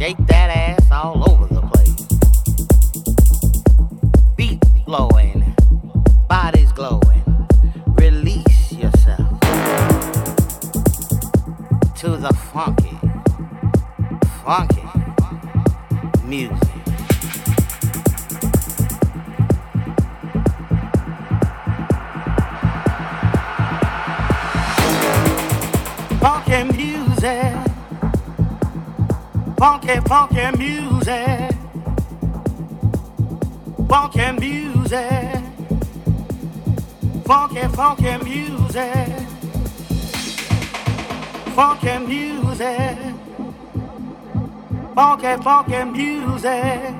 Shake that ass all over the place. Beat flowing, bodies glowing. Release yourself to the funky, funky music. funky, funky music. Funky music. Funky, funky music. Funky music. Funky, funky music.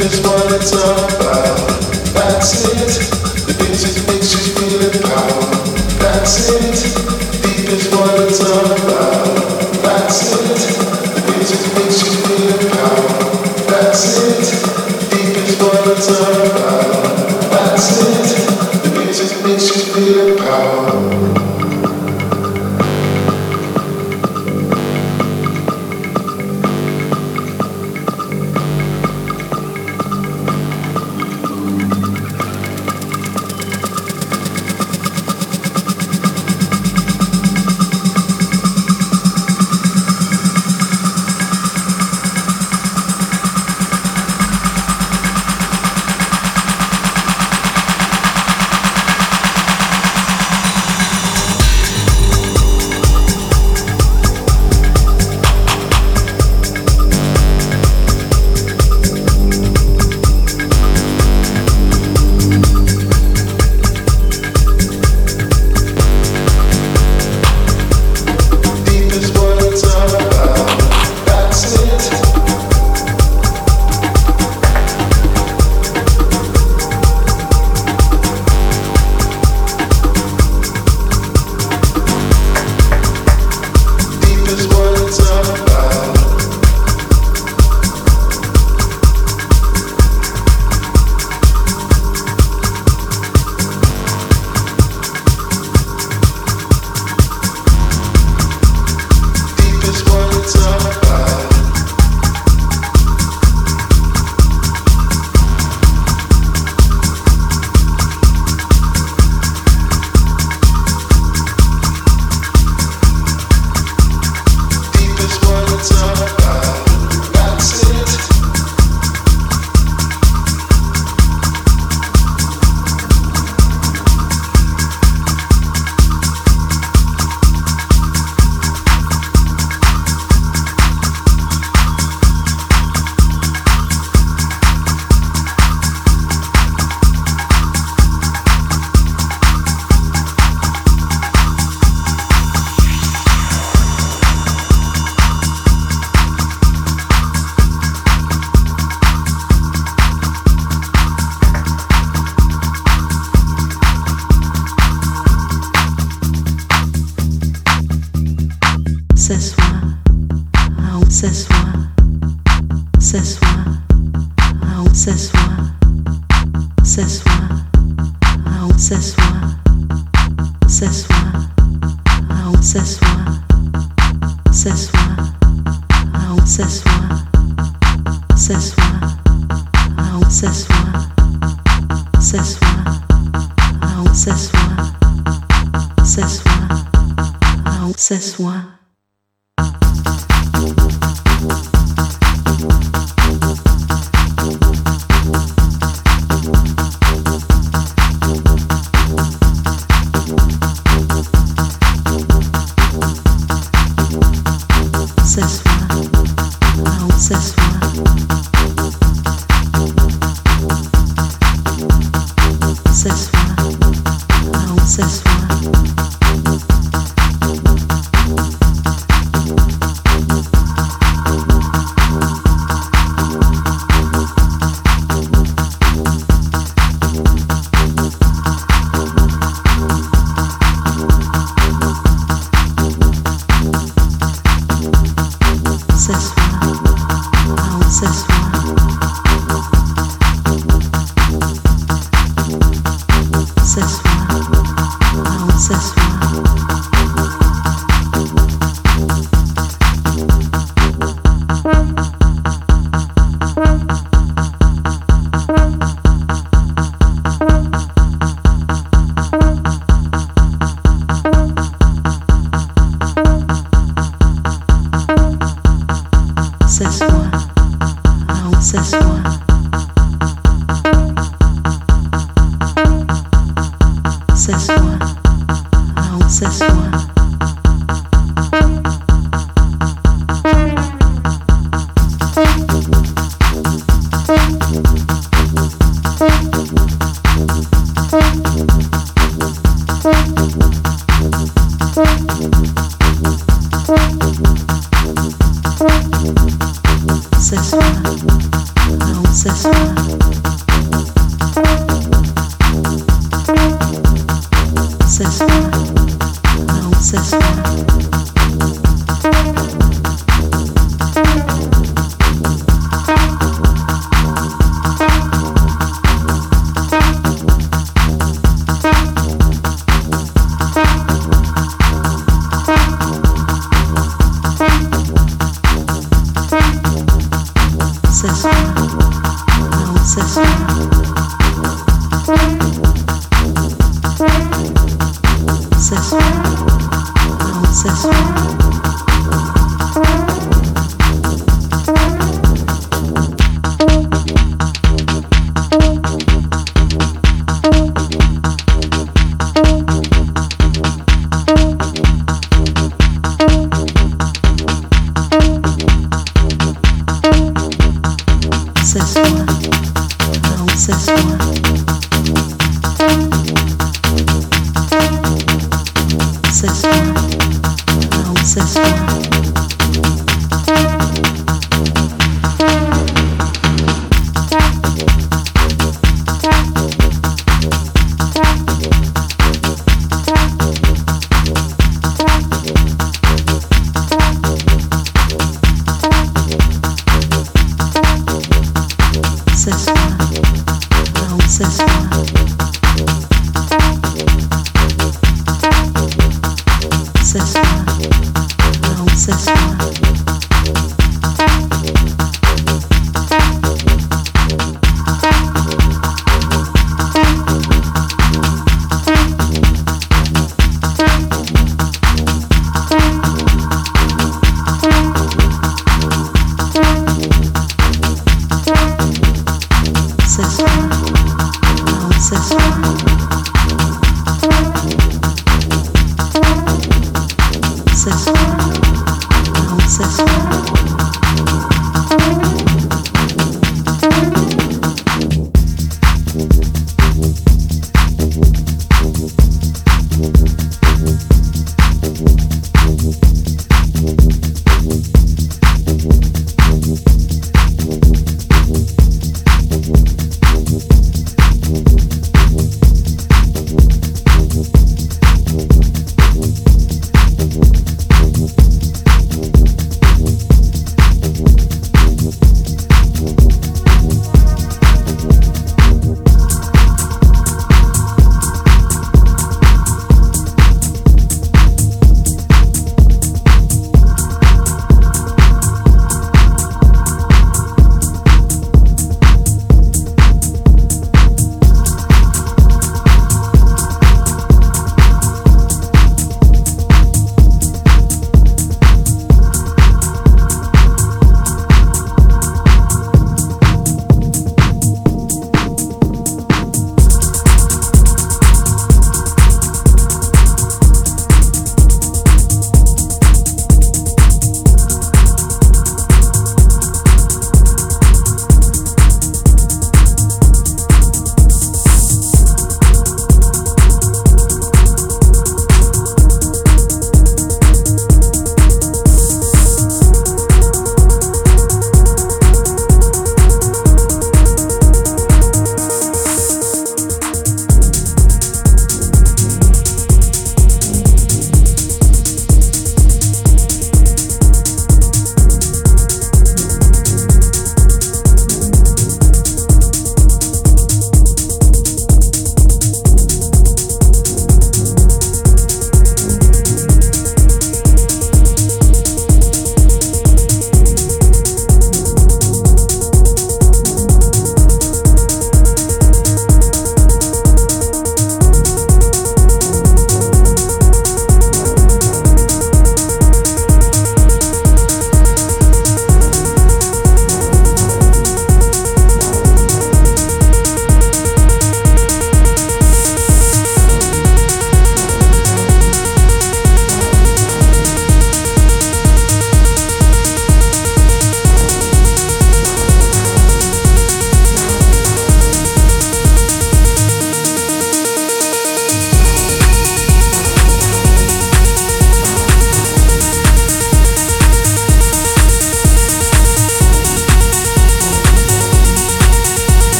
what it's about. That's it. The music makes you feel. That's it. What it's about. That's it. The music makes you feel. That's it. What it's about. uh, uh, uh.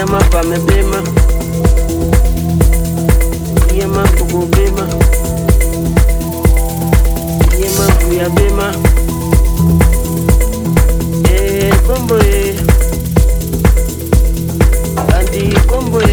Kiyama pamebema, kiyama kugobema, kiyama kuyabema. Eh, kombo eh, kandi kombo eh.